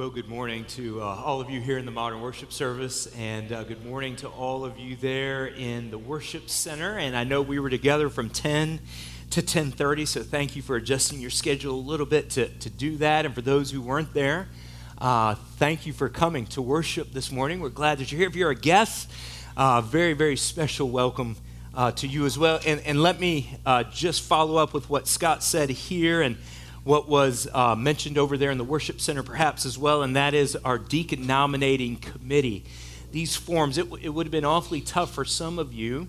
Well, good morning to uh, all of you here in the modern worship service, and uh, good morning to all of you there in the worship center. And I know we were together from 10 to 10:30, so thank you for adjusting your schedule a little bit to, to do that. And for those who weren't there, uh, thank you for coming to worship this morning. We're glad that you're here. If you're a guest, uh, very very special welcome. Uh, to you as well. And, and let me uh, just follow up with what Scott said here and what was uh, mentioned over there in the worship center, perhaps as well, and that is our deacon nominating committee. These forms, it, it would have been awfully tough for some of you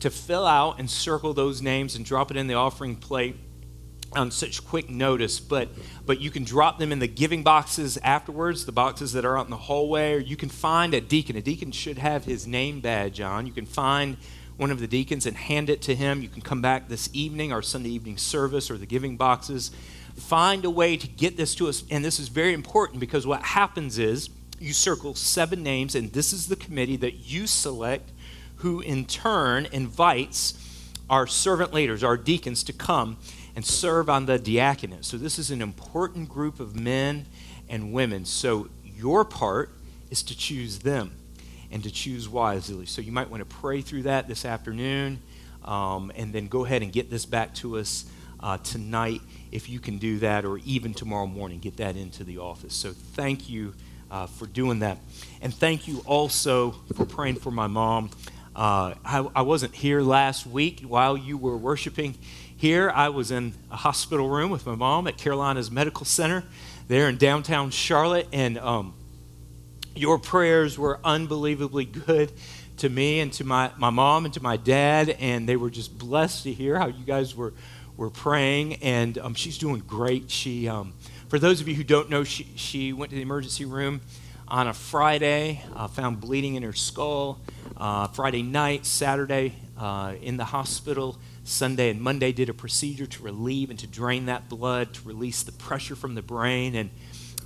to fill out and circle those names and drop it in the offering plate on such quick notice, but but you can drop them in the giving boxes afterwards, the boxes that are out in the hallway, or you can find a deacon. A deacon should have his name badge on. You can find one of the deacons and hand it to him. You can come back this evening, our Sunday evening service, or the giving boxes, find a way to get this to us. And this is very important because what happens is you circle seven names, and this is the committee that you select, who in turn invites our servant leaders, our deacons, to come and serve on the diaconate. So this is an important group of men and women. So your part is to choose them and to choose wisely. So you might want to pray through that this afternoon um, and then go ahead and get this back to us uh, tonight if you can do that, or even tomorrow morning, get that into the office. So thank you uh, for doing that. And thank you also for praying for my mom. Uh, I, I, wasn't here last week while you were worshiping here. I was in a hospital room with my mom at Carolinas Medical Center there in downtown Charlotte, and um, your prayers were unbelievably good to me and to my, my mom and to my dad, and they were just blessed to hear how you guys were we're praying, and um, she's doing great. She, um, for those of you who don't know, she, she went to the emergency room on a Friday, uh, found bleeding in her skull. Uh, Friday night, Saturday, uh, in the hospital. Sunday and Monday did a procedure to relieve and to drain that blood, to release the pressure from the brain. And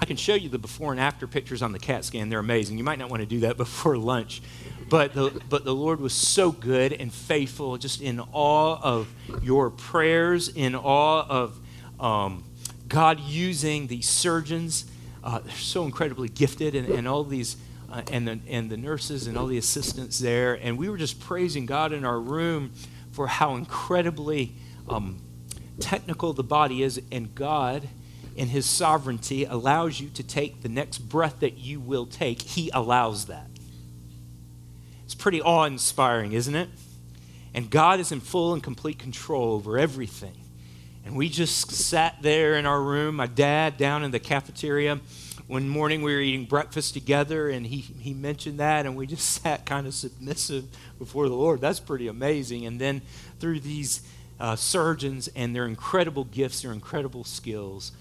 I can show you the before and after pictures on the CAT scan. They're amazing. You might not want to do that before lunch. But the, but the Lord was so good and faithful, just in awe of your prayers, in awe of um, God using these surgeons. Uh, they're so incredibly gifted, and, and all these, uh, and, the, and the nurses and all the assistants there. And we were just praising God in our room for how incredibly um, technical the body is, and God in his sovereignty allows you to take the next breath that you will take. He allows that. It's pretty awe inspiring, isn't it? And God is in full and complete control over everything. And we just sat there in our room, my dad down in the cafeteria. One morning we were eating breakfast together, and he, he mentioned that, and we just sat kind of submissive before the Lord. That's pretty amazing. And then through these uh, surgeons and their incredible gifts, their incredible skills,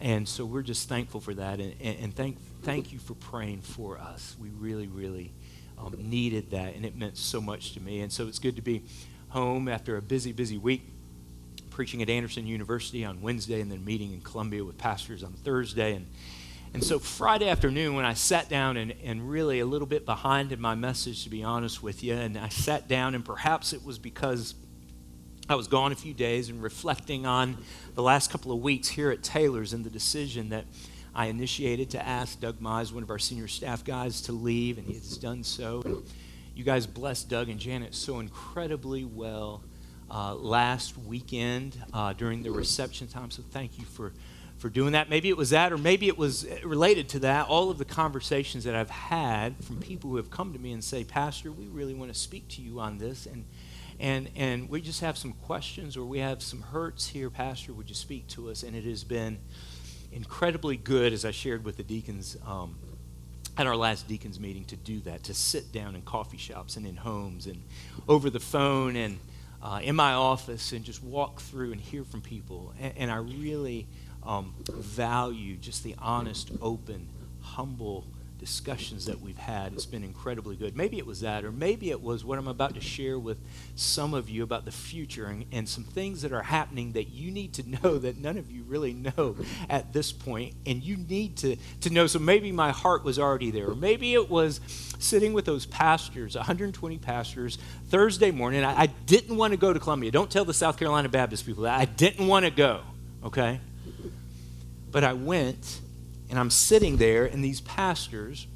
and so we're just thankful for that. And, and, and thank, thank you for praying for us. We really, really um, needed that, and it meant so much to me. And so it's good to be home after a busy, busy week, preaching at Anderson University on Wednesday, and then meeting in Columbia with pastors on Thursday. And, and so Friday afternoon, when I sat down and, and really a little bit behind in my message, to be honest with you, and I sat down, and perhaps it was because I was gone a few days and reflecting on the last couple of weeks here at Taylor's and the decision that I initiated to ask Doug Mize, one of our senior staff guys, to leave, and he has done so. You guys blessed Doug and Janet so incredibly well uh, last weekend uh, during the reception time, so thank you for, for doing that. Maybe it was that, or maybe it was related to that. All of the conversations that I've had from people who have come to me and say, Pastor, we really want to speak to you on this. And and and we just have some questions or we have some hurts here pastor would you speak to us? And it has been incredibly good as i shared with the deacons um, at our last deacons meeting to do that to sit down in coffee shops and in homes and over the phone and uh, in my office and just walk through and hear from people. And, and i really um, value just the honest open humble discussions that we've had. It's been incredibly good. Maybe it was that, or maybe it was what I'm about to share with some of you about the future and, and some things that are happening that you need to know that none of you really know at this point, and you need to, to know. So maybe my heart was already there, or maybe it was sitting with those pastors, 120 pastors, Thursday morning. I, I didn't want to go to Columbia. Don't tell the South Carolina Baptist people that. I didn't want to go, okay? But I went And I'm sitting there, and these pastors,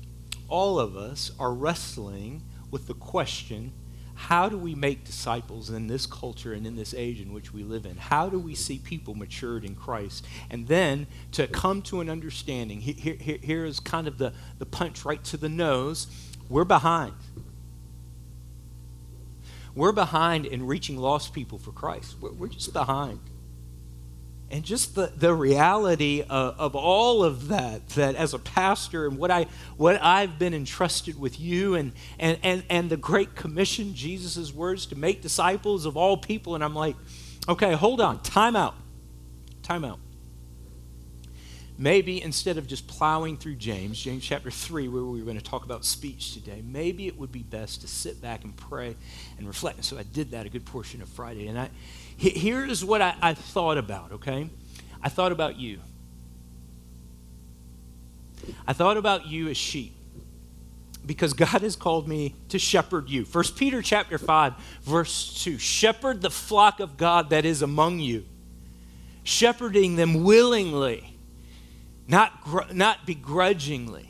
all of us, are wrestling with the question how do we make disciples in this culture and in this age in which we live in? How do we see people matured in Christ? And then to come to an understanding, here, here, here is kind of the, the punch right to the nose. We're behind. We're behind in reaching lost people for Christ. We're, we're just behind and just the, the reality of, of, all of that that as a pastor and what i what i've been entrusted with you and and and, and the great commission jesus' words to make disciples of all people. And i'm like okay hold on. Time out. Time out. Maybe instead of just plowing through james james chapter 3 where we were going to talk about speech today maybe it would be best to sit back and pray and reflect. And so i did that a good portion of friday. And i Here's what I, I thought about, okay? I thought about you. I thought about you as sheep because God has called me to shepherd you. 1 Peter chapter 5 verse 2. Shepherd the flock of God that is among you, shepherding them willingly, not, not begrudgingly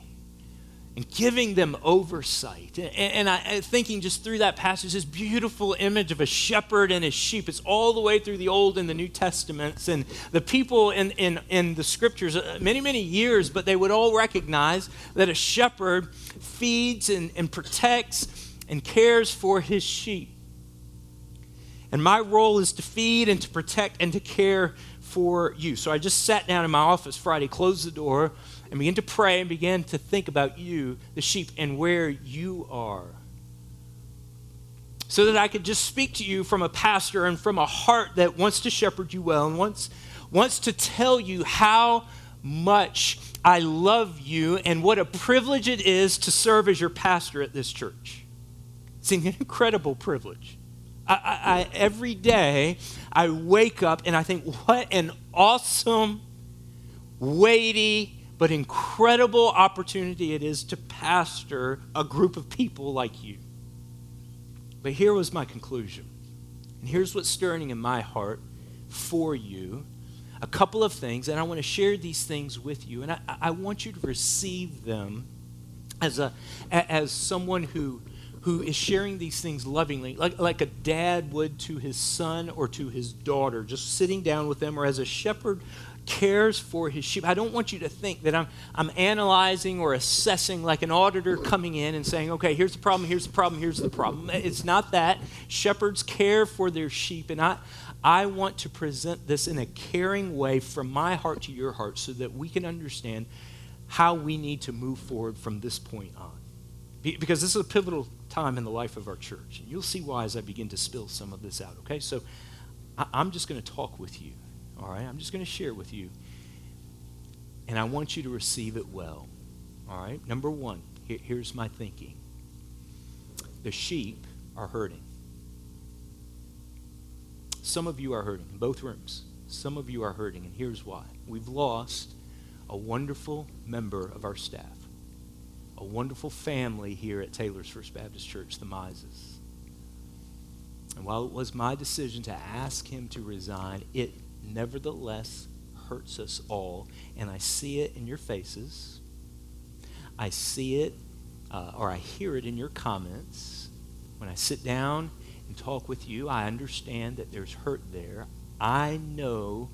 and giving them oversight. And, and I, thinking just through that passage, this beautiful image of a shepherd and his sheep. It's all the way through the Old and the New Testaments. And the people in, in, in the scriptures, uh, many, many years, but they would all recognize that a shepherd feeds and, and protects and cares for his sheep. And my role is to feed and to protect and to care for you. So I just sat down in my office Friday, closed the door, and begin to pray and begin to think about you, the sheep, and where you are. So that I could just speak to you from a pastor and from a heart that wants to shepherd you well and wants, wants to tell you how much I love you and what a privilege it is to serve as your pastor at this church. It's an incredible privilege. I, I, every day I wake up and I think, what an awesome, weighty, but incredible opportunity it is to pastor a group of people like you. But here was my conclusion. And here's what's stirring in my heart for you a couple of things, and I want to share these things with you. And I, I want you to receive them as, a, as someone who, who is sharing these things lovingly, like, like a dad would to his son or to his daughter, just sitting down with them, or as a shepherd cares for his sheep. I don't want you to think that I'm, I'm analyzing or assessing like an auditor coming in and saying, okay, here's the problem, here's the problem, here's the problem. It's not that. Shepherds care for their sheep, and I, I want to present this in a caring way from my heart to your heart so that we can understand how we need to move forward from this point on. Because this is a pivotal time in the life of our church. And you'll see why as I begin to spill some of this out, okay? So I'm just going to talk with you. All right, I'm just going to share with you. And I want you to receive it well. All right, number one, here, here's my thinking the sheep are hurting. Some of you are hurting in both rooms. Some of you are hurting, and here's why. We've lost a wonderful member of our staff, a wonderful family here at Taylor's First Baptist Church, the Mizes. And while it was my decision to ask him to resign, it nevertheless hurts us all. And I see it in your faces. I see it uh, or I hear it in your comments. When I sit down and talk with you, I understand that there's hurt there. I know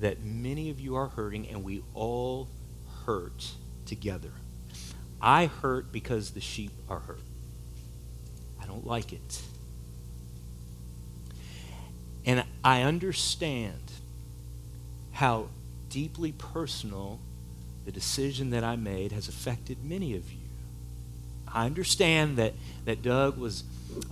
that many of you are hurting, and we all hurt together. I hurt because the sheep are hurt. I don't like it. And I understand how deeply personal the decision that I made has affected many of you. I understand that, that Doug was,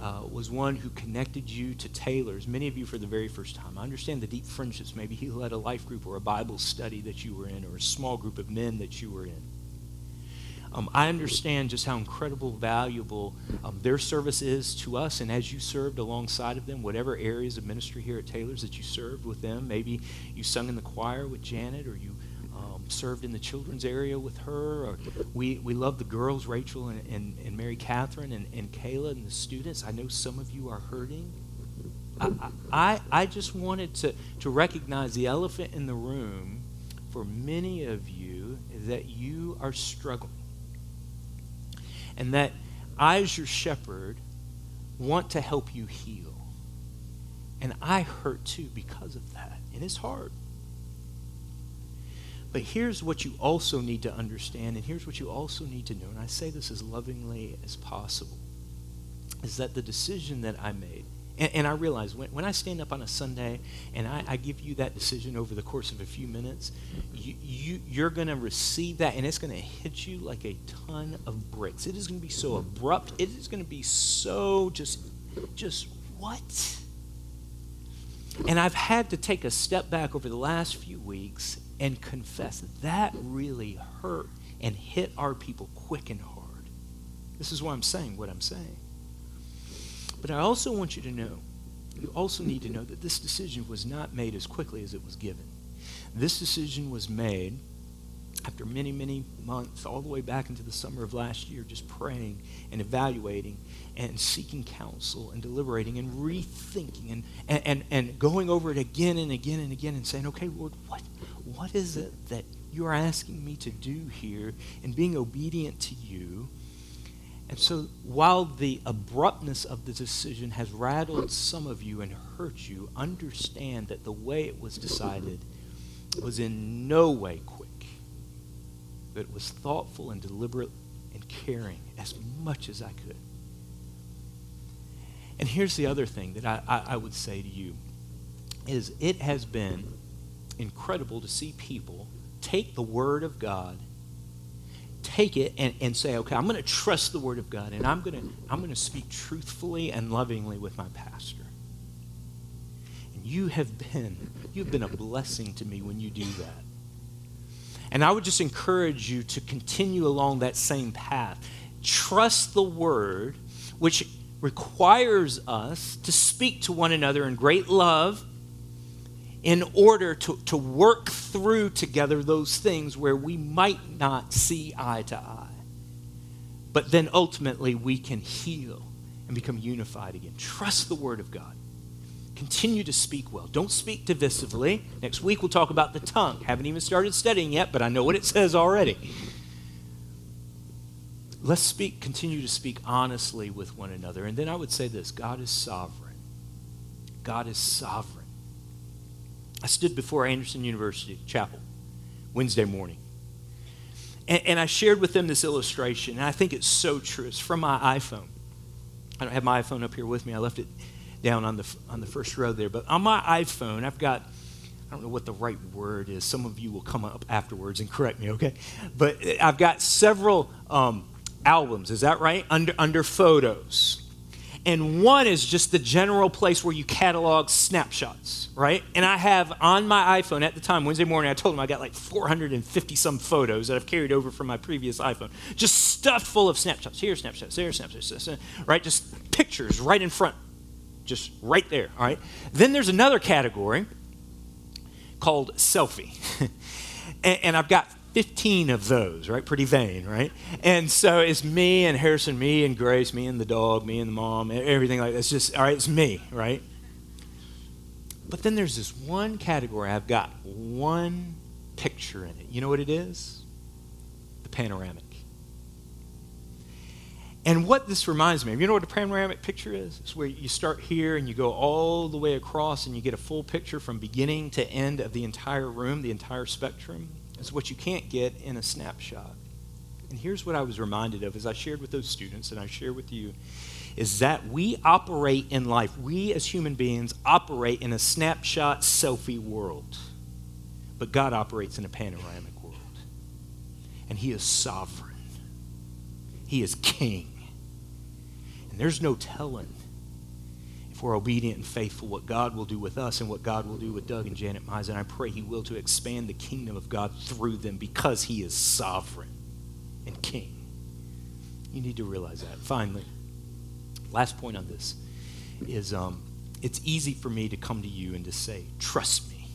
uh, was one who connected you to Taylor's, many of you for the very first time. I understand the deep friendships. Maybe he led a life group or a Bible study that you were in, or a small group of men that you were in. Um, I understand just how incredible, valuable um, their service is to us. And as you served alongside of them, whatever areas of ministry here at Taylor's that you served with them, maybe you sung in the choir with Janet, or you um, served in the children's area with her, or we, we love the girls, Rachel and, and, and Mary Catherine and, and Kayla and the students. I know some of you are hurting. I, I, I just wanted to, to recognize the elephant in the room for many of you that you are struggling. And that I, as your shepherd, want to help you heal. And I hurt too because of that. And it's hard. But here's what you also need to understand, and here's what you also need to know, and I say this as lovingly as possible, is that the decision that I made, and, and I realize when, when I stand up on a Sunday and I, I, give you that decision over the course of a few minutes, you, you, you're going to receive that, and it's going to hit you like a ton of bricks. It is going to be so abrupt. It is going to be so just, just what? And I've had to take a step back over the last few weeks and confess that really hurt and hit our people quick and hard. This is why I'm saying what I'm saying. But I also want you to know, you also need to know that this decision was not made as quickly as it was given. This decision was made after many, many months, all the way back into the summer of last year, just praying and evaluating and seeking counsel and deliberating and rethinking and, and, and, and going over it again and again and again and saying, okay, Lord, what, what is it that you are asking me to do here and being obedient to you? And so, while the abruptness of the decision has rattled some of you and hurt you, understand that the way it was decided was in no way quick, but it was thoughtful and deliberate and caring as much as I could. And here's the other thing that I, I, I would say to you is it has been incredible to see people take the Word of God, take it and, and say, okay, I'm going to trust the Word of God, and I'm going to I'm going to speak truthfully and lovingly with my pastor. And you have been you've been a blessing to me when you do that. And I would just encourage you to continue along that same path. Trust the Word, which requires us to speak to one another in great love in order to, to work through together those things where we might not see eye to eye. But then ultimately we can heal and become unified again. Trust the Word of God. Continue to speak well. Don't speak divisively. Next week we'll talk about the tongue. Haven't even started studying yet, but I know what it says already. Let's speak, continue to speak honestly with one another. And then I would say this God is sovereign. God is sovereign. I stood before Anderson University Chapel Wednesday morning. And, and, I shared with them this illustration, and I think it's so true. It's from my iPhone. I don't have my iPhone up here with me. I left it down on the, on the first row there. But on my iPhone, I've got, I don't know what the right word is. Some of you will come up afterwards and correct me, okay? But I've got several um, albums, is that right? Under, under photos and one is just the general place where you catalog snapshots, right? And I have on my iPhone at the time, Wednesday morning, I told him I got like 450 some photos that I've carried over from my previous iPhone, just stuffed full of snapshots. Here, snapshots, there, snapshots, right? Just pictures right in front, just right there, all right? Then there's another category called selfie. and, and I've got 15 of those, right? Pretty vain, right? And so it's me and Harrison, me and Grace, me and the dog, me and the mom, everything like that. It's just, all right, it's me, right? But then there's this one category, I've got one picture in it. You know what it is? The panoramic. And what this reminds me of, you know what a panoramic picture is? It's where you start here and you go all the way across and you get a full picture from beginning to end of the entire room, the entire spectrum. It's what you can't get in a snapshot. And here's what I was reminded of as I shared with those students and I share with you is that we operate in life, we as human beings operate in a snapshot selfie world. But God operates in a panoramic world. And He is sovereign, He is king. And there's no telling if we're obedient and faithful, what God will do with us and what God will do with Doug and Janet Mize. And I pray He will to expand the kingdom of God through them because He is sovereign and king. You need to realize that. Finally, last point on this is um, it's easy for me to come to you and to say, trust me.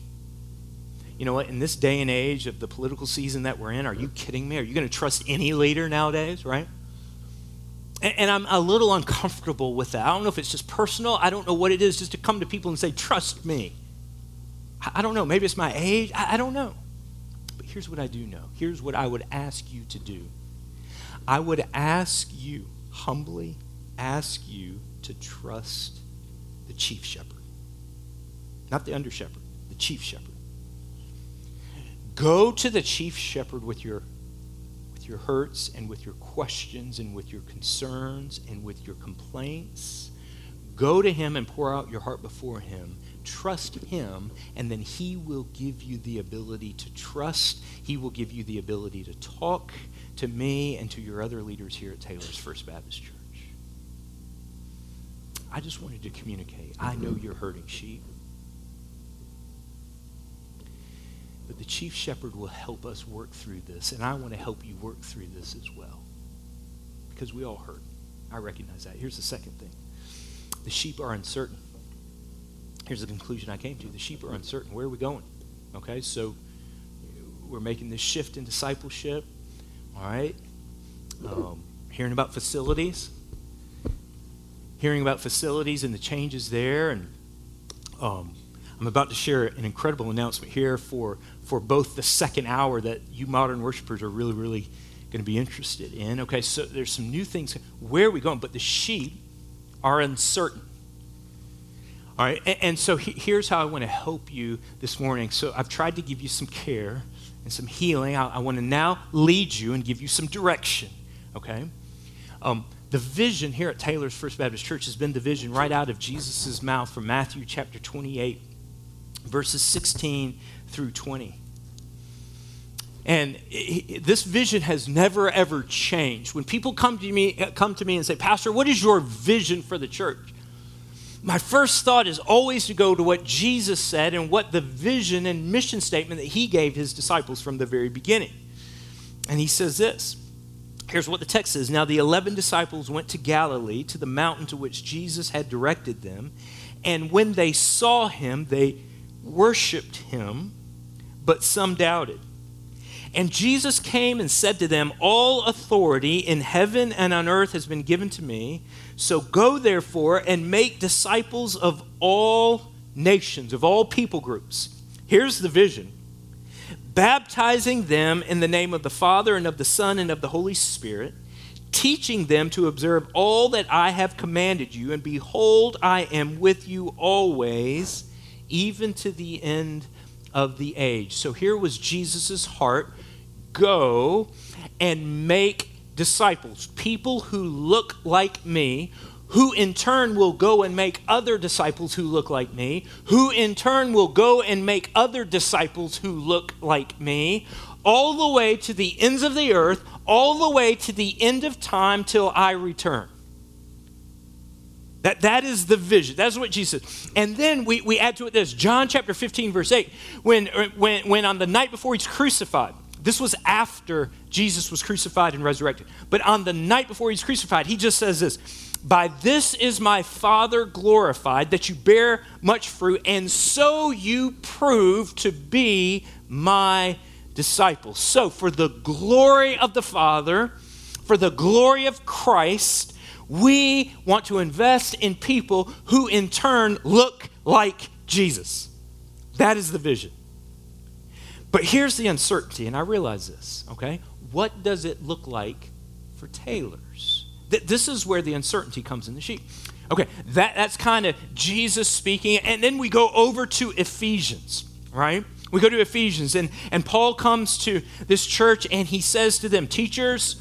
You know what? In this day and age of the political season that we're in, are you kidding me? Are you going to trust any leader nowadays, right? And, and, I'm a little uncomfortable with that. I don't know if it's just personal. I don't know what it is just to come to people and say, trust me. I, I don't know. Maybe it's my age. I, I don't know. But here's what I do know. Here's what I would ask you to do. I would ask you, humbly ask you to trust the chief shepherd. Not the under shepherd, the chief shepherd. Go to the chief shepherd with your with your hurts and with your questions and with your concerns and with your complaints. Go to him and pour out your heart before him. Trust him, and then he will give you the ability to trust. He will give you the ability to talk to me and to your other leaders here at Taylor's First Baptist Church. I just wanted to communicate. I know mm-hmm. you're hurting sheep. But the chief shepherd will help us work through this, and I want to help you work through this as well. Because we all hurt. I recognize that. Here's the second thing the sheep are uncertain. Here's the conclusion I came to the sheep are uncertain. Where are we going? Okay, so we're making this shift in discipleship. All right? Um, hearing about facilities. Hearing about facilities and the changes there. And um, I'm about to share an incredible announcement here for, for both the second hour that you modern worshipers are really, really going to be interested in. Okay, so there's some new things. Where are we going? But the sheep are uncertain. All right, and, and so he, here's how I want to help you this morning. So I've tried to give you some care and some healing. I, I want to now lead you and give you some direction. Okay? Um, the vision here at Taylor's First Baptist Church has been the vision right out of Jesus' mouth from Matthew chapter 28 verses 16 through 20. And this vision has never ever changed. When people come to me come to me and say, "Pastor, what is your vision for the church?" My first thought is always to go to what Jesus said and what the vision and mission statement that he gave his disciples from the very beginning. And he says this. Here's what the text says. Now the 11 disciples went to Galilee to the mountain to which Jesus had directed them, and when they saw him, they worshiped him, but some doubted. And Jesus came and said to them, All authority in heaven and on earth has been given to me. So go therefore and make disciples of all nations, of all people groups. Here's the vision baptizing them in the name of the Father and of the Son and of the Holy Spirit, teaching them to observe all that I have commanded you. And behold, I am with you always even to the end of the age. So here was Jesus' heart go and make disciples, people who look like me, who in turn will go and make other disciples who look like me, who in turn will go and make other disciples who look like me, all the way to the ends of the earth, all the way to the end of time till I return. That, that is the vision. That's what Jesus. And then we, we add to it this John chapter 15, verse 8, when, uh, when, when on the night before he's crucified, this was after Jesus was crucified and resurrected. But on the night before he's crucified, he just says this By this is my Father glorified, that you bear much fruit, and so you prove to be my disciples. So, for the glory of the Father, for the glory of Christ, we want to invest in people who, in turn, look like Jesus. That is the vision. But here's the uncertainty, and I realize this, okay? What does it look like for Taylor's? This is where the uncertainty comes in the sheet. Okay, that, that's kind of Jesus speaking. And then we go over to Ephesians, right? We go to Ephesians, and, and Paul comes to this church and he says to them, Teachers,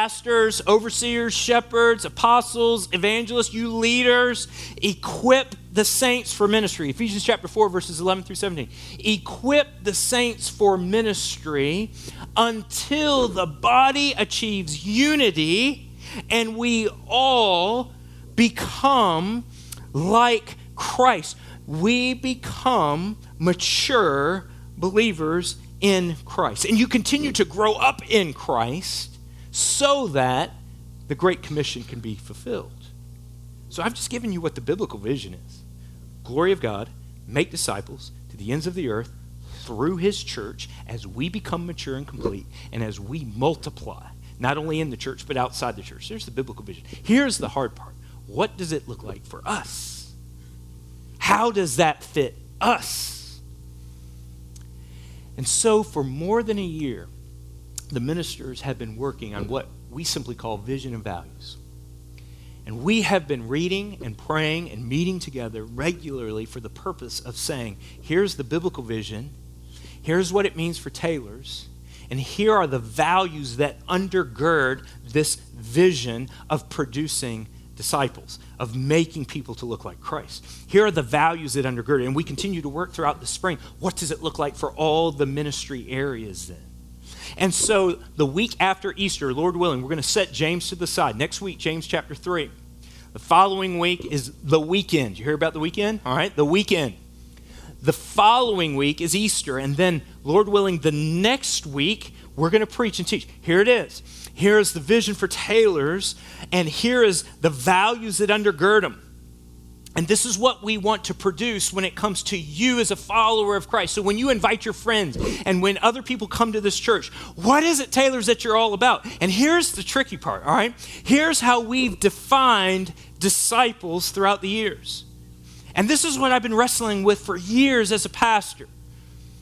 pastors, overseers, shepherds, apostles, evangelists, you leaders, equip the saints for ministry. Ephesians chapter 4, verses 11 through 17. Equip the saints for ministry until the body achieves unity and we all become like Christ. We become mature believers in Christ. And you continue to grow up in Christ so that the Great Commission can be fulfilled. So I've just given you what the biblical vision is glory of God, make disciples to the ends of the earth through his church as we become mature and complete and as we multiply, not only in the church but outside the church. There's the biblical vision. Here's the hard part what does it look like for us? How does that fit us? And so, for more than a year, the ministers have been working on what we simply call vision and values. And we have been reading and praying and meeting together regularly for the purpose of saying, here's the biblical vision, here's what it means for Taylors, and here are the values that undergird this vision of producing disciples, of making people to look like Christ. Here are the values that undergird it. And we continue to work throughout the spring. What does it look like for all the ministry areas then? And so the week after Easter, Lord willing, we're going to set James to the side. Next week, James chapter 3. The following week is the weekend. You hear about the weekend? All right, the weekend. The following week is Easter. And then, Lord willing, the next week, we're going to preach and teach. Here it is. Here is the vision for Taylors, and here is the values that undergird them. And this is what we want to produce when it comes to you as a follower of Christ. So when you invite your friends and when other people come to this church, what is it, Taylor's, that you're all about? And here's the tricky part, all right? Here's how we've defined disciples throughout the years. And this is what I've been wrestling with for years as a pastor.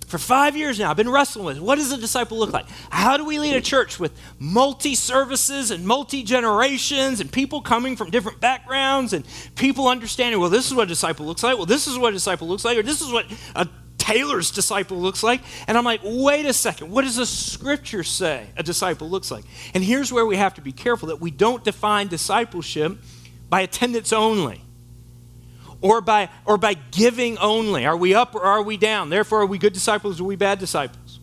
For five years now, I've been wrestling with what does a disciple look like? How do we lead a church with multi services and multi generations and people coming from different backgrounds and people understanding, well, this is what a disciple looks like, well, this is what a disciple looks like, or this is what a Taylor's disciple looks like. And I'm like, wait a second, what does the scripture say a disciple looks like? And here's where we have to be careful that we don't define discipleship by attendance only or by, or by giving only. Are we up or are we down? Therefore, are we good disciples or are we bad disciples?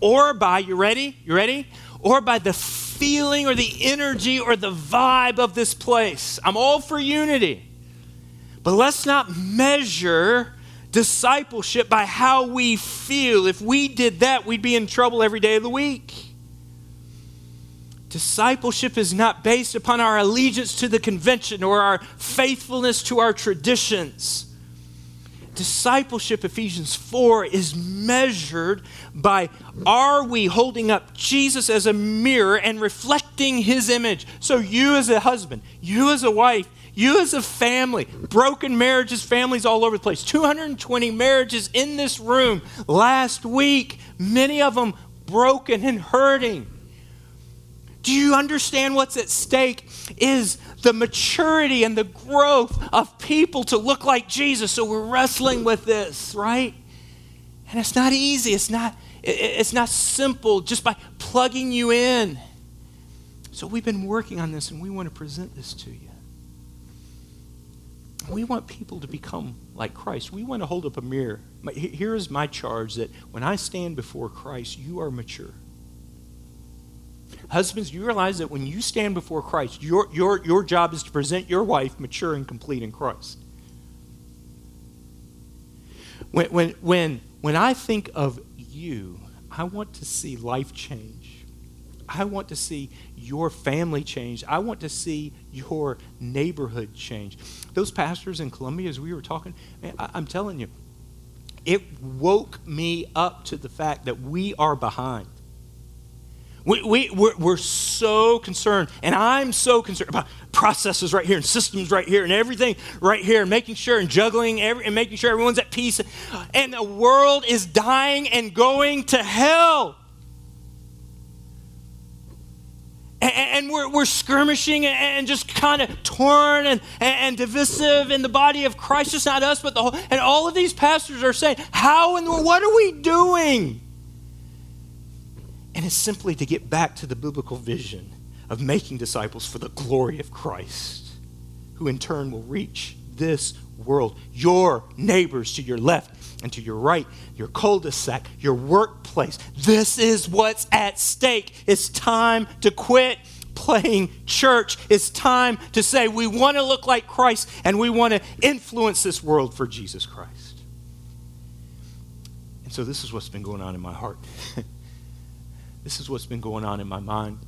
Or by, you ready? You ready? Or by the feeling or the energy or the vibe of this place. I'm all for unity. But let's not measure discipleship by how we feel. If we did that, we'd be in trouble every day of the week. Discipleship is not based upon our allegiance to the convention or our faithfulness to our traditions. Discipleship, Ephesians 4, is measured by are we holding up Jesus as a mirror and reflecting his image? So, you as a husband, you as a wife, you as a family, broken marriages, families all over the place, 220 marriages in this room last week, many of them broken and hurting. Do you understand what's at stake? Is the maturity and the growth of people to look like Jesus. So we're wrestling with this, right? And it's not easy. It's not, it's not simple just by plugging you in. So we've been working on this and we want to present this to you. We want people to become like Christ. We want to hold up a mirror. Here is my charge that when I stand before Christ, you are mature. Husbands, you realize that when you stand before Christ, your, your, your job is to present your wife mature and complete in Christ. When, when, when, when I think of you, I want to see life change. I want to see your family change. I want to see your neighborhood change. Those pastors in Columbia, as we were talking, man, I, I'm telling you, it woke me up to the fact that we are behind. We, we, we're, we're, so concerned, and I'm so concerned about processes right here and systems right here and everything right here and making sure and juggling every, and making sure everyone's at peace. And the world is dying and going to hell. And, and we're, we're skirmishing and, just kind of torn and, and, divisive in the body of Christ, just not us, but the whole. And all of these pastors are saying, How and what are we doing? And it's simply to get back to the biblical vision of making disciples for the glory of Christ, who in turn will reach this world, your neighbors to your left and to your right, your cul de sac, your workplace. This is what's at stake. It's time to quit playing church. It's time to say we want to look like Christ and we want to influence this world for Jesus Christ. And so this is what's been going on in my heart. This is what's been going on in my mind.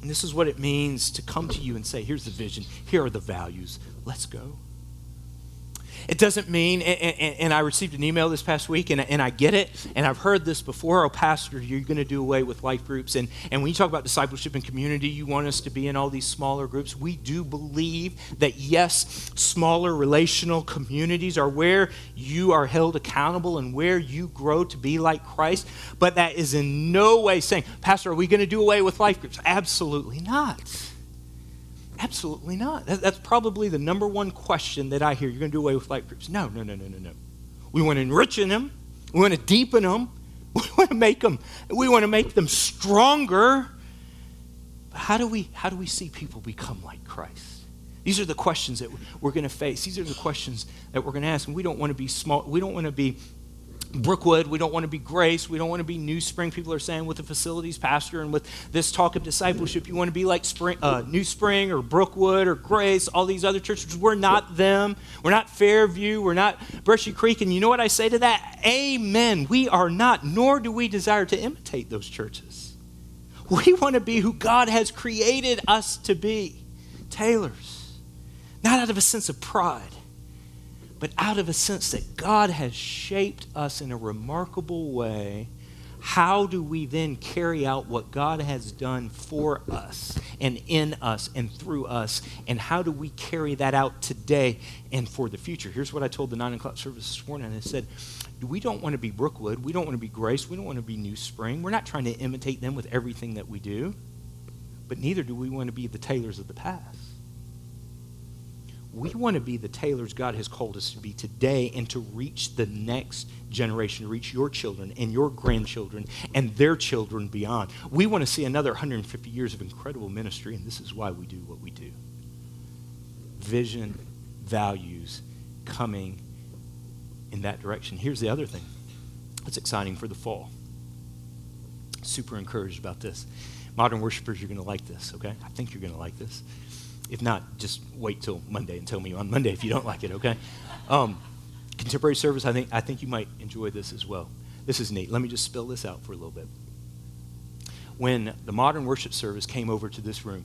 And this is what it means to come to you and say, here's the vision, here are the values, let's go. It doesn't mean, and, and, and, I received an email this past week, and, and I get it, and I've heard this before. Oh, Pastor, you're going to do away with life groups. And, and when you talk about discipleship and community, you want us to be in all these smaller groups. We do believe that, yes, smaller relational communities are where you are held accountable and where you grow to be like Christ. But that is in no way saying, Pastor, are we going to do away with life groups? Absolutely not. Absolutely not. That's probably the number one question that I hear. You're going to do away with life groups. No, no, no, no, no, no. We want to enrich in them. We want to deepen them. We want to make them, we want to make them stronger. But how do we, how do we see people become like Christ? These are the questions that we're going to face. These are the questions that we're going to ask. And we don't want to be small. We don't want to be Brookwood, we don't want to be Grace, we don't want to be New Spring. People are saying with the facilities pastor and with this talk of discipleship, you want to be like Spring, uh, New Spring or Brookwood or Grace, all these other churches. We're not them. We're not Fairview. We're not Brushy Creek. And you know what I say to that? Amen. We are not, nor do we desire to imitate those churches. We want to be who God has created us to be Taylors, not out of a sense of pride but out of a sense that God has shaped us in a remarkable way. How do we then carry out what God has done for us and in us and through us? And how do we carry that out today and for the future? Here's what I told the 9 o'clock service this morning. I said, We don't want to be Brookwood. We don't want to be Grace. We don't want to be New Spring. We're not trying to imitate them with everything that we do. But neither do we want to be the Taylors of the past we want to be the Taylors God has called us to be today and to reach the next generation, reach your children and your grandchildren and their children beyond. We want to see another 150 years of incredible ministry, and this is why we do what we do. Vision, values, coming in that direction. Here's the other thing that's exciting for the fall. Super encouraged about this. Modern worshipers, you're going to like this, okay? I think you're going to like this. If not, just wait till Monday and tell me on Monday if you don't like it, okay? Um, contemporary service, I think, I think you might enjoy this as well. This is neat. Let me just spill this out for a little bit. When the modern worship service came over to this room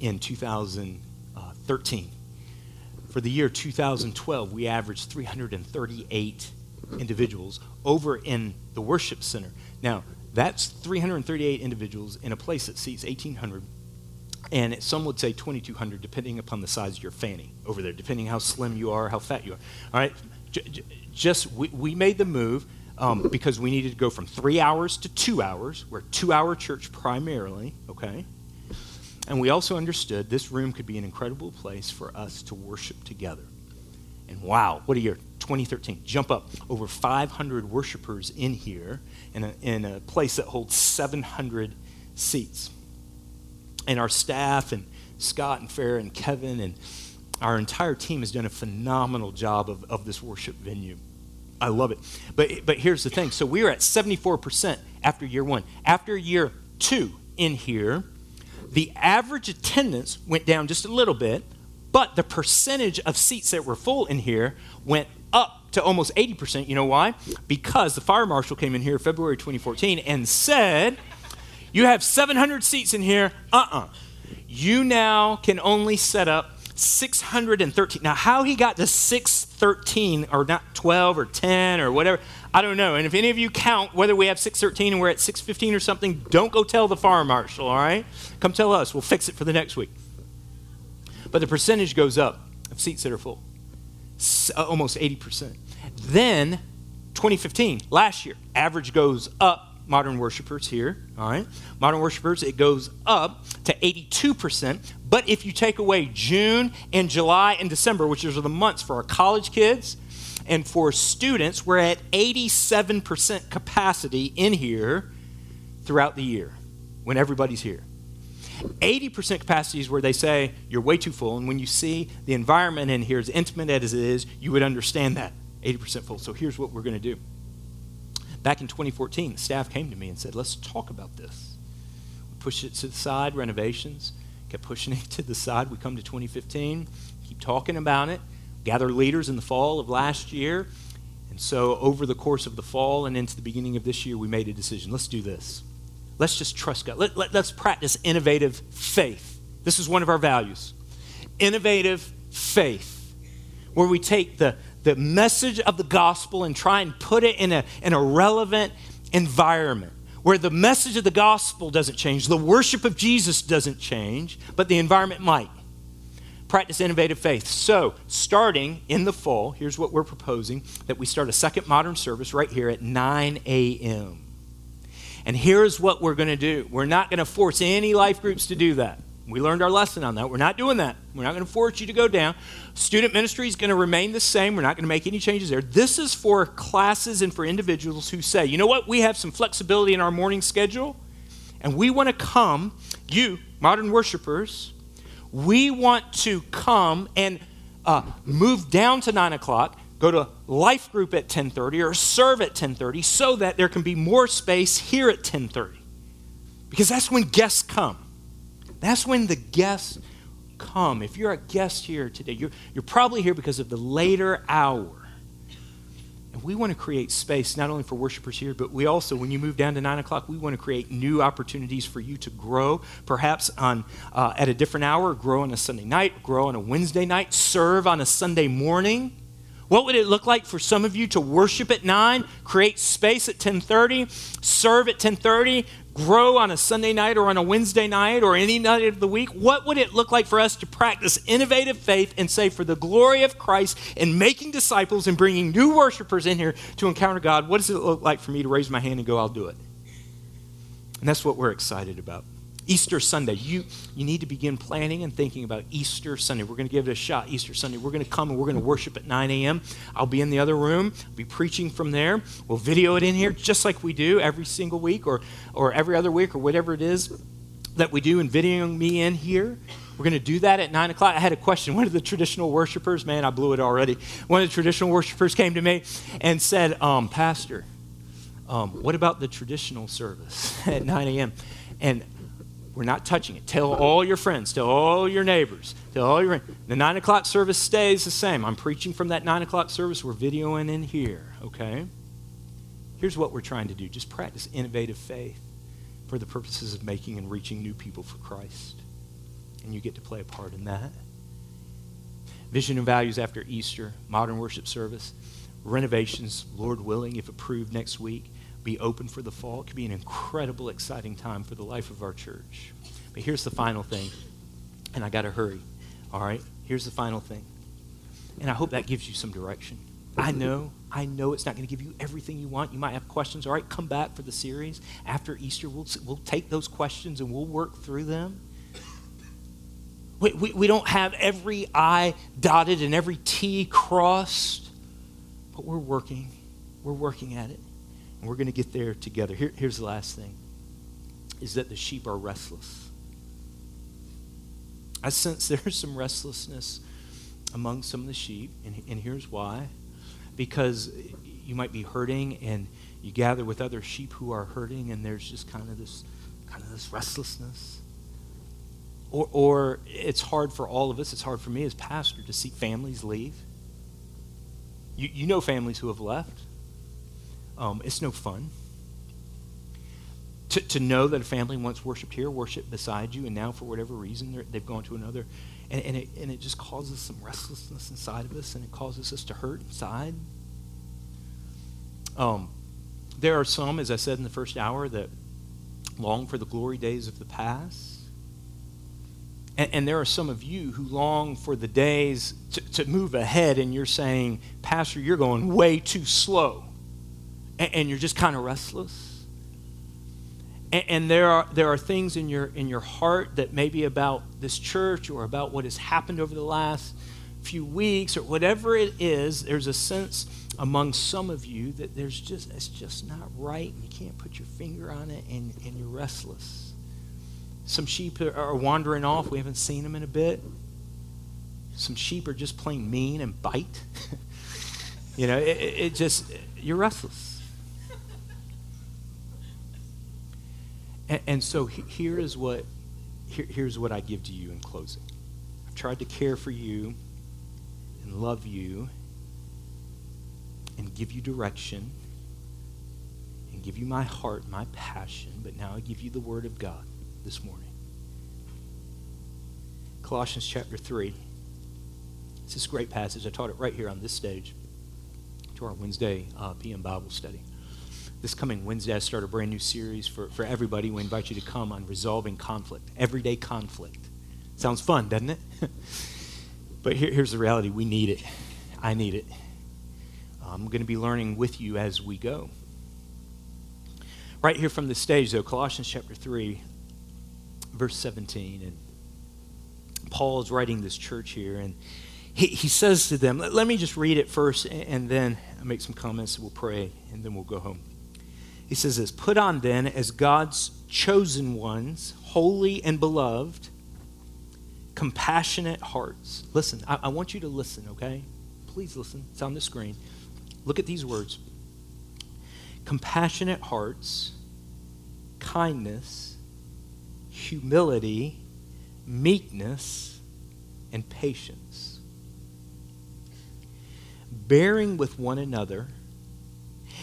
in 2013, for the year 2012, we averaged 338 individuals over in the worship center. Now, that's 338 individuals in a place that seats 1,800 and some would say 2200 depending upon the size of your fanny over there depending how slim you are how fat you are. All right? J- just we, we made the move um, because we needed to go from three hours to two hours. We're two hour church primarily okay? And we also understood this room could be an incredible place for us to worship together. And wow what a year 2013 jump up. Over 500 worshipers in here in a, in a place that holds 700 seats and our staff and Scott and Farah and Kevin and our entire team has done a phenomenal job of, of this worship venue. I love it. But, but here's the thing. So we were at 74% after year one. After year two in here, the average attendance went down just a little bit, but the percentage of seats that were full in here went up to almost 80%. You know why? Because the fire marshal came in here February 2014 and said, you have 700 seats in here. Uh uh-uh. uh You now can only set up 613. Now, how he got to 613 or not 12 or 10 or whatever, I don't know. And if any of you count whether we have 613 and we're at 615 or something, don't go tell the fire marshal, all right? Come tell us. We'll fix it for the next week. But the percentage goes up of seats that are full, uh, almost 80%. Then, 2015, last year, average goes up modern worshipers here, all right? Modern worshipers, it goes up to 82%. But if you take away June and July and December, which are the months for our college kids and for students, we're at 87% capacity in here throughout the year when everybody's here. 80% capacity is where they say you're way too full. And when you see the environment in here as intimate as it is, you would understand that 80% full. So here's what we're going to do Back in 2014, the staff came to me and said, let's talk about this. We pushed it to the side, renovations, kept pushing it to the side. We come to 2015, keep talking about it, gather leaders in the fall of last year. And so, over the course of the fall and into the beginning of this year, we made a decision. Let's do this. Let's just trust God. Let, let, let's practice innovative faith. This is one of our values. Innovative faith, where we take the, the message of the gospel and try and put it in a, in a relevant environment where the message of the gospel doesn't change, the worship of Jesus doesn't change, but the environment might. Practice innovative faith. So, starting in the fall, here's what we're proposing that we start a second modern service right here at 9 a.m. And here's what we're going to do we're not going to force any life groups to do that. We learned our lesson on that. We're not doing that. We're not going to force you to go down. Student ministry is going to remain the same. We're not going to make any changes there. This is for classes and for individuals who say, you know what, we have some flexibility in our morning schedule, and we want to come, you, modern worshipers, we want to come and uh, move down to 9 o'clock go to life group at 10.30 or serve at 10.30 so that there can be more space here at 10.30 because that's when guests come that's when the guests come if you're a guest here today you're, you're probably here because of the later hour and we want to create space not only for worshipers here, but we also, when you move down to 9 o'clock, we want to create new opportunities for you to grow, perhaps on, uh, at a different hour, grow on a Sunday night, grow on a Wednesday night, serve on a Sunday morning. What would it look like for some of you to worship at 9, create space at 10:30, serve at 10:30, grow on a Sunday night or on a Wednesday night or any night of the week? What would it look like for us to practice innovative faith and say for the glory of Christ and making disciples and bringing new worshipers in here to encounter God? What does it look like for me to raise my hand and go, I'll do it? And that's what we're excited about. Easter Sunday. You, you need to begin planning and thinking about Easter Sunday. We're going to give it a shot Easter Sunday. We're going to come and we're going to worship at 9 a.m. I'll be in the other room, I'll be preaching from there. We'll video it in here just like we do every single week or, or every other week or whatever it is that we do in videoing me in here. We're going to do that at 9 o'clock. I had a question. One of the traditional worshipers, man, I blew it already. One of the traditional worshipers came to me and said, um, Pastor, um, what about the traditional service at 9 a.m.? And we're not touching it. Tell all your friends, tell all your neighbors, tell all your. The nine o'clock service stays the same. I'm preaching from that nine o'clock service. We're videoing in here, okay? Here's what we're trying to do just practice innovative faith for the purposes of making and reaching new people for Christ. And you get to play a part in that. Vision and values after Easter, modern worship service, renovations, Lord willing, if approved next week be open for the fall. It could be an incredible, exciting time for the life of our church. But here's the final thing, and I got to hurry. All right? Here's the final thing. And I hope that gives you some direction. I know, I know it's not going to give you everything you want. You might have questions. All right, come back for the series. After Easter, we'll, we'll take those questions and we'll work through them. We, we, we don't have every I dotted and every T crossed, but we're working. We're working at it. And we're going to get there together. Here, here's the last thing is that the sheep are restless. I sense there's some restlessness among some of the sheep, and, and here's why. Because you might be hurting and you gather with other sheep who are hurting, and there's just kind of this kind of this restlessness. Or, or it's hard for all of us, it's hard for me as pastor to see families leave. You, you know families who have left. Um, it's no fun. To, to know that a family once worshiped here, worshiped beside you, and now for whatever reason they've gone to another, and, and, it, and it just causes some restlessness inside of us, and it causes us to hurt inside. Um, there are some, as I said in the first hour, that long for the glory days of the past. And, and, there are some of you who long for the days to, to move ahead, and you're saying, Pastor, you're going way too slow and, and you're just kind of restless. And, and, there are there are things in your in your heart that maybe about this church or about what has happened over the last few weeks or whatever it is. There's a sense among some of you that there's just it's just not right, and you can't put your finger on it, and, and you're restless. Some sheep are wandering off. We haven't seen them in a bit. Some sheep are just plain mean and bite. you know, it, it just, you're restless. And, and so here is what here, here's what I give to you in closing. I've tried to care for you and love you and give you direction and give you my heart, my passion, but now I give you the word of God this morning. Colossians chapter 3. It's this great passage. I taught it right here on this stage. to our Wednesday uh, PM Bible study. This coming Wednesday, I start a brand new series for, for everybody. We invite you to come on resolving conflict, everyday conflict. Sounds fun, doesn't it? but here, here's the reality we need it. I need it. I'm going to be learning with you as we go. Right here from the stage, though, Colossians chapter 3, verse 17. And Paul is writing this church here, and he, he says to them, let, let me just read it first, and, and then I'll make some comments, we'll pray, and then we'll go home. He says this Put on then as God's chosen ones, holy and beloved, compassionate hearts. Listen, I, I want you to listen, okay? Please listen. It's on the screen. Look at these words compassionate hearts, kindness, humility, meekness, and patience. Bearing with one another.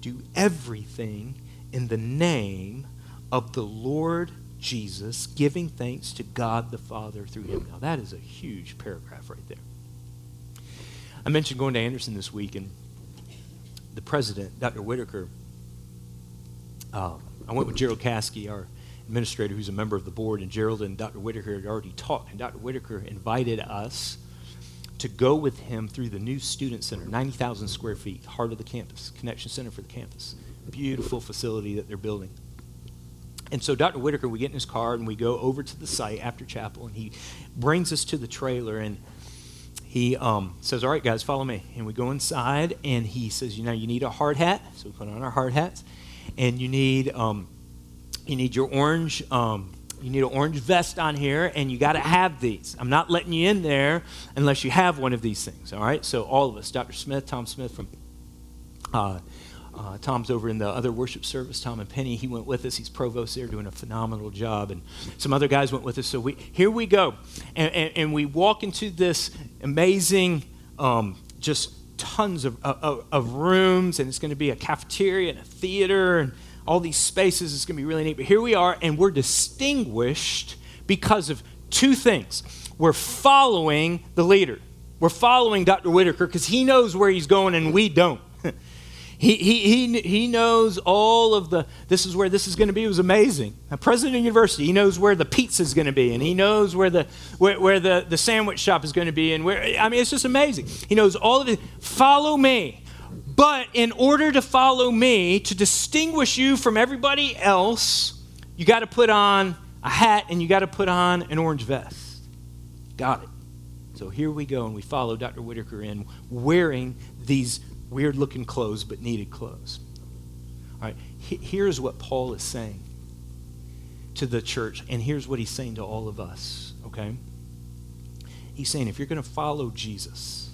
do everything in the name of the Lord Jesus, giving thanks to God the Father through him. Now, that is a huge paragraph right there. I mentioned going to Anderson this week, and the president, Dr. Whitaker, um, I went with Gerald Kasky, our administrator, who's a member of the board, and Gerald and Dr. Whitaker had already talked, and Dr. Whitaker invited us to go with him through the new student center, 90,000 square feet, heart of the campus, connection center for the campus. Beautiful facility that they're building. And so Dr. Whitaker, we get in his car and we go over to the site after chapel, and he brings us to the trailer and he um, says, All right, guys, follow me. And we go inside, and he says, You know, you need a hard hat. So we put on our hard hats and you need um, you need your orange um, you need an orange vest on here and you got to have these i'm not letting you in there unless you have one of these things all right so all of us dr smith tom smith from uh, uh, Tom's over in the other worship service. Tom and Penny, he went with us. He's provost there, doing a phenomenal job, and some other guys went with us. So we here we go, and, and, and we walk into this amazing, um, just tons of, of, of rooms, and it's going to be a cafeteria and a theater and all these spaces. It's going to be really neat. But here we are, and we're distinguished because of two things. We're following the leader. We're following Dr. Whitaker because he knows where he's going and we don't. He, he, he, he knows all of the, this is where this is going to be. It was amazing. A president of university, he knows where the pizza is going to be, and he knows where the, where, where the, the sandwich shop is going to be, and where, I mean, it's just amazing. He knows all of it. Follow me. But in order to follow me, to distinguish you from everybody else, you got to put on a hat and you got to put on an orange vest. Got it. So here we go, and we follow Dr. Whitaker in wearing these weird looking clothes, but needed clothes. All right, here's what Paul is saying to the church, and here's what he's saying to all of us, okay? He's saying if you're going to follow Jesus,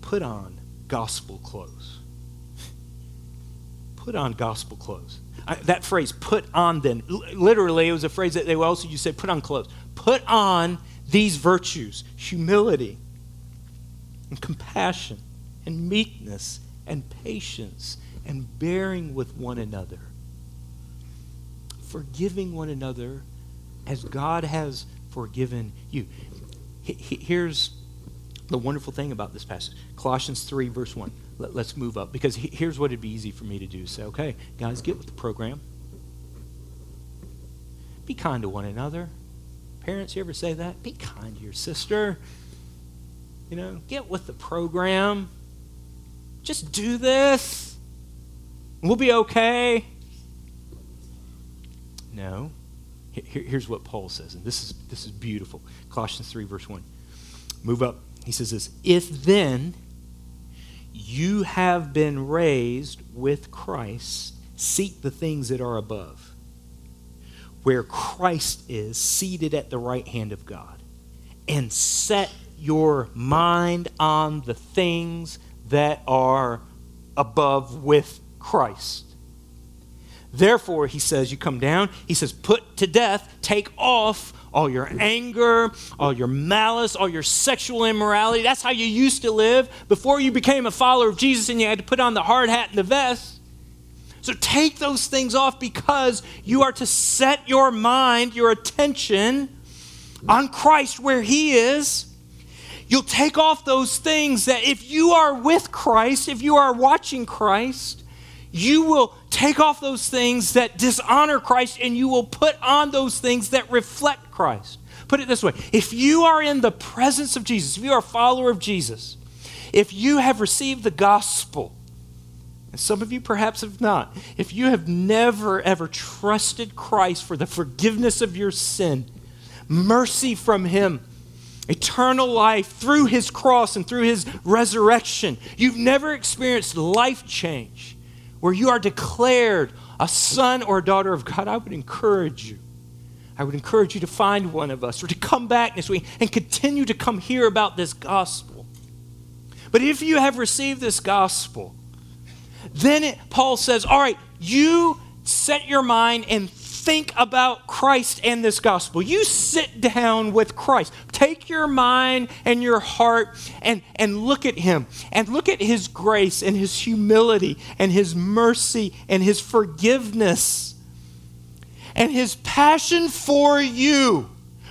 put on gospel clothes. put on gospel clothes. I, that phrase, put on then, literally, it was a phrase that they would also use, say, put on clothes. Put on these virtues humility and compassion and meekness and patience and bearing with one another, forgiving one another as God has forgiven you. Here's the wonderful thing about this passage Colossians 3, verse 1. Let, us move up because here's what it'd be easy for me to do say, okay, guys, get with the program. Be kind to one another. Parents, you ever say that? Be kind to your sister. You know, get with the program. Just do this. We'll be okay. No. Here, here's what Paul says, and this is, this is beautiful. Colossians 3, verse 1. Move up. He says this If then you have been raised with Christ, seek the things that are above, where Christ is seated at the right hand of God, and set your mind on the things that are above with Christ. Therefore, he says, you come down, he says, put to death, take off all your anger, all your malice, all your sexual immorality. That's how you used to live before you became a follower of Jesus and you had to put on the hard hat and the vest. So take those things off because you are to set your mind, your attention on Christ where He is. You'll take off those things that if you are with Christ, if you are watching Christ, you will take off those things that dishonor Christ and you will put on those things that reflect Christ. Put it this way if you are in the presence of Jesus, if you are a follower of Jesus, if you have received the gospel, and some of you perhaps have not, if you have never ever trusted Christ for the forgiveness of your sin, mercy from Him, eternal life through His cross and through His resurrection, you've never experienced life change where you are declared a son or a daughter of God, I would encourage you. I would encourage you to find one of us or to come back this week and continue to come hear about this gospel. But if you have received this gospel, then it, Paul says, All right, you set your mind and think about Christ and this gospel. You sit down with Christ. Take your mind and your heart and, and look at him and look at his grace and his humility and his mercy and his forgiveness and his passion for you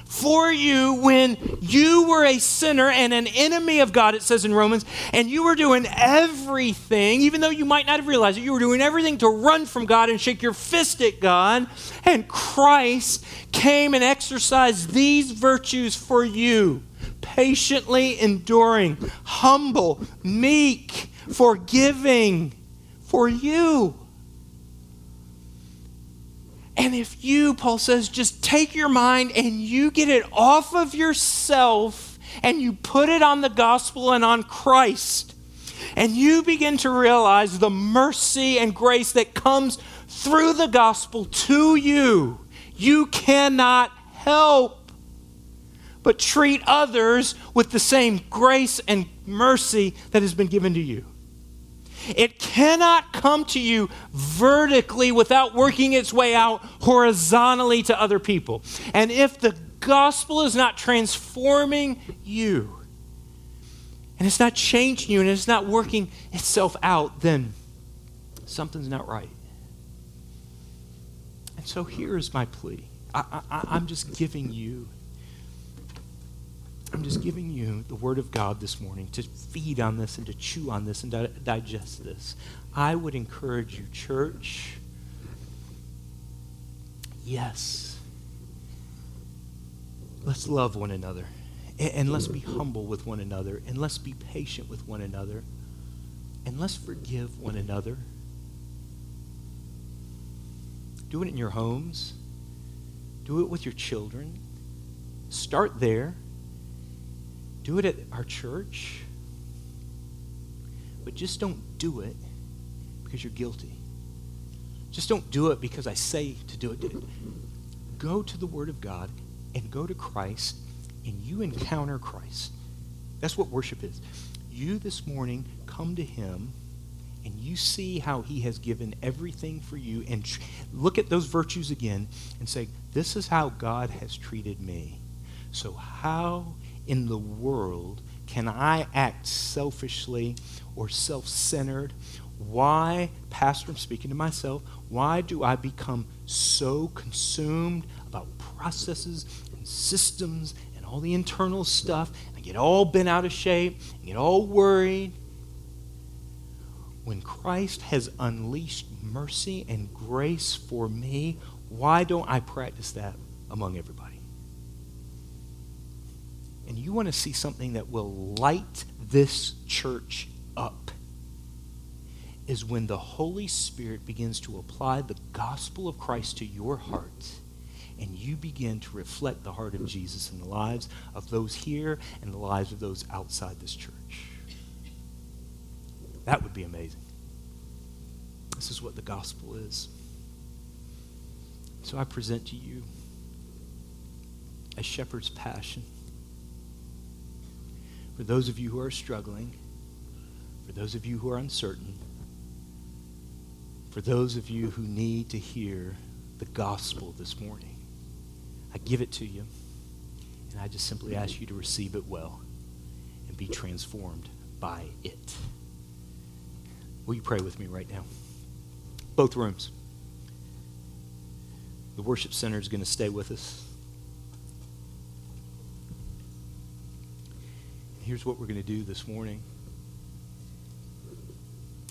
for you when you were a sinner and an enemy of God, it says in Romans, and you were doing everything, even though you might not have realized it, you were doing everything to run from God and shake your fist at God. And Christ came and exercised these virtues for you patiently enduring, humble, meek, forgiving for you. And if you, Paul says, just take your mind and you get it off of yourself and you put it on the gospel and on Christ, and you begin to realize the mercy and grace that comes through the gospel to you, you cannot help but treat others with the same grace and mercy that has been given to you. It cannot come to you vertically without working its way out horizontally to other people. And if the gospel is not transforming you, and it's not changing you, and it's not working itself out, then something's not right. And so here's my plea I, I, I'm just giving you I'm just giving you the Word of God this morning to feed on this and to chew on this and di- digest this. I would encourage you, church, yes, let's love one another and, and let's be humble with one another and let's be patient with one another and let's forgive one another. Do it in your homes, do it with your children. Start there. Do it at our church. But just don't do it because you're guilty. Just don't do it because I say to do it. Go to the Word of God and go to Christ and you encounter Christ. That's what worship is. You this morning come to Him and you see how He has given everything for you and tr- look at those virtues again and say, This is how God has treated me. So, how in the world can I act selfishly or self centered? Why, Pastor, I'm speaking to myself, why do I become so consumed about processes and systems and all the internal stuff? I get all bent out of shape and get all worried. When Christ has unleashed mercy and grace for me, why don't I practice that among everybody? And you want to see something that will light this church up, is when the Holy Spirit begins to apply the gospel of Christ to your heart and you begin to reflect the heart of Jesus in the lives of those here and the lives of those outside this church. That would be amazing. This is what the gospel is. So I present to you a shepherd's passion. For those of you who are struggling, for those of you who are uncertain, for those of you who need to hear the gospel this morning, I give it to you, and I just simply ask you to receive it well and be transformed by it. Will you pray with me right now? Both rooms. The worship center is going to stay with us. Here's what we're going to do this morning.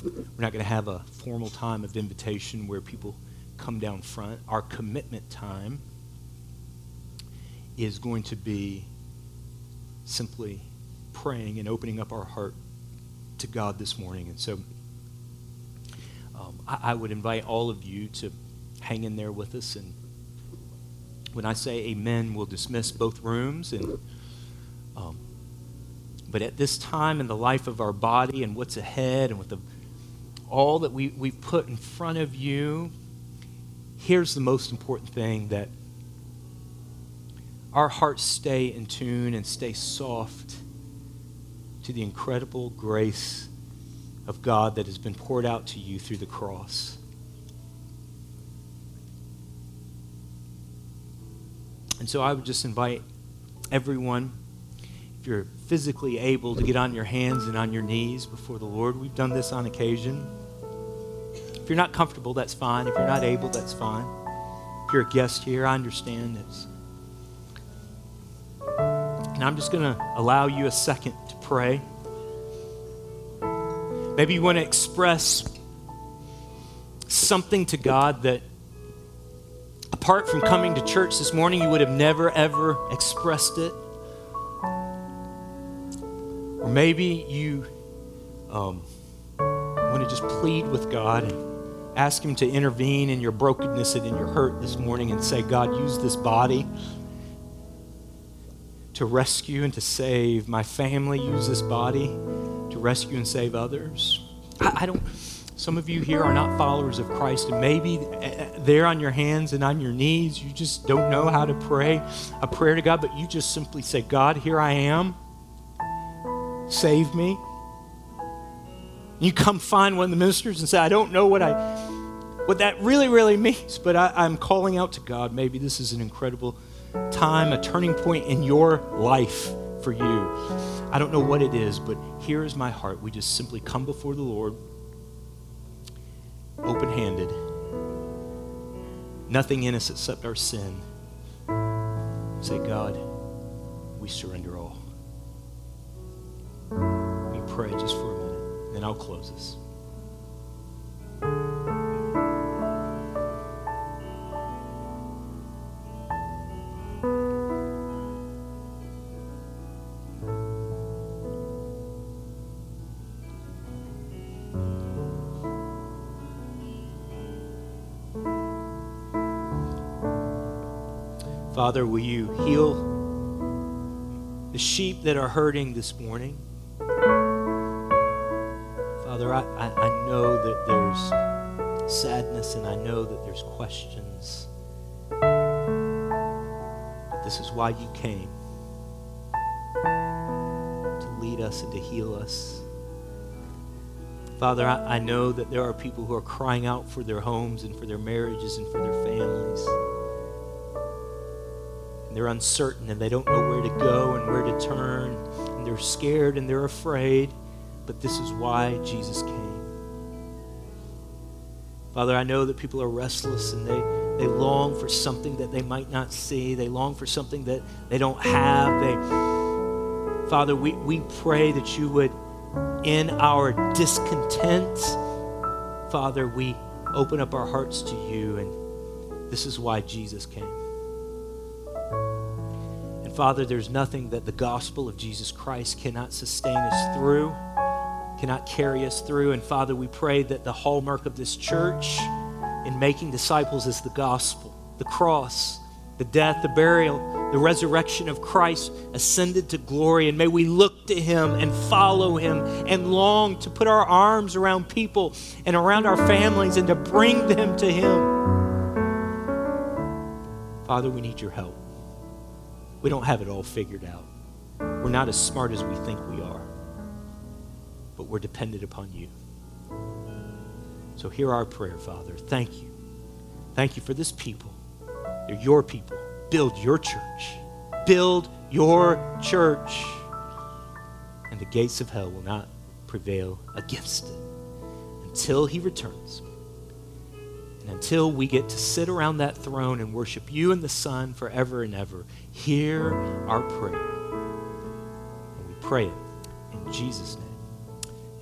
We're not going to have a formal time of invitation where people come down front. Our commitment time is going to be simply praying and opening up our heart to God this morning. And so um, I, I, would invite all of you to hang in there with us. And when I say amen, we'll dismiss both rooms. And um, but at this time in the life of our body and what's ahead and with the all that we, we put in front of you, here's the most important thing that our hearts stay in tune and stay soft to the incredible grace of God that has been poured out to you through the cross. And so I would just invite everyone, you're physically able, to get on your hands and on your knees before the Lord. We've done this on occasion. If you're not comfortable, that's fine. If you're not able, that's fine. If you're a guest here, I understand it's. And I'm just going to allow you a second to pray. Maybe you want to express something to God that, apart from coming to church this morning, you would have never, ever expressed it. Or maybe you um, want to just plead with God and ask Him to intervene in your brokenness and in your hurt this morning and say, God, use this body to rescue and to save my family. Use this body to rescue and save others. I, I don't. Some of you here are not followers of Christ, and maybe eh, eh, there on your hands and on your knees, you just don't know how to pray a prayer to God, but you just simply say, God, here I am. Save me. You come find one of the ministers and say, I don't know what I what that really, really means, but I, I'm calling out to God. Maybe this is an incredible time, a turning point in your life for you. I don't know what it is, but here is my heart. We just simply come before the Lord open handed, nothing in us except our sin. Say, God, we surrender pray just for a minute, then I'll close this. Father, will you heal the sheep that are hurting this morning? Father, I, I, I know that there's sadness and I know that there's questions. But this is why you came to lead us and to heal us. Father, I, I know that there are people who are crying out for their homes and for their marriages and for their families they're uncertain and they don't know where to go and where to turn, and they're scared and they're afraid. But this is why Jesus came. Father, I know that people are restless and they, they long for something that they might not see. They long for something that they don't have. They, Father, we, we pray that you would, in our discontent, Father, we open up our hearts to you, and this is why Jesus came. And Father, there's nothing that the gospel of Jesus Christ cannot sustain us through, cannot carry us through. And Father, we pray that the hallmark of this church in making disciples is the gospel, the cross, the death, the burial, the resurrection of Christ, ascended to glory. And may we look to him and follow him and long to put our arms around people and around our families and to bring them to him. Father, we need your help. We don't have it all figured out. We're not as smart as we think we are, but we're dependent upon you. So hear our prayer, Father. Thank you. Thank you for this people. They're your people. Build your church. Build your church. And the gates of hell will not prevail against it until he returns. And until we get to sit around that throne and worship you and the Son forever and ever, hear our prayer. And we pray it in Jesus' name.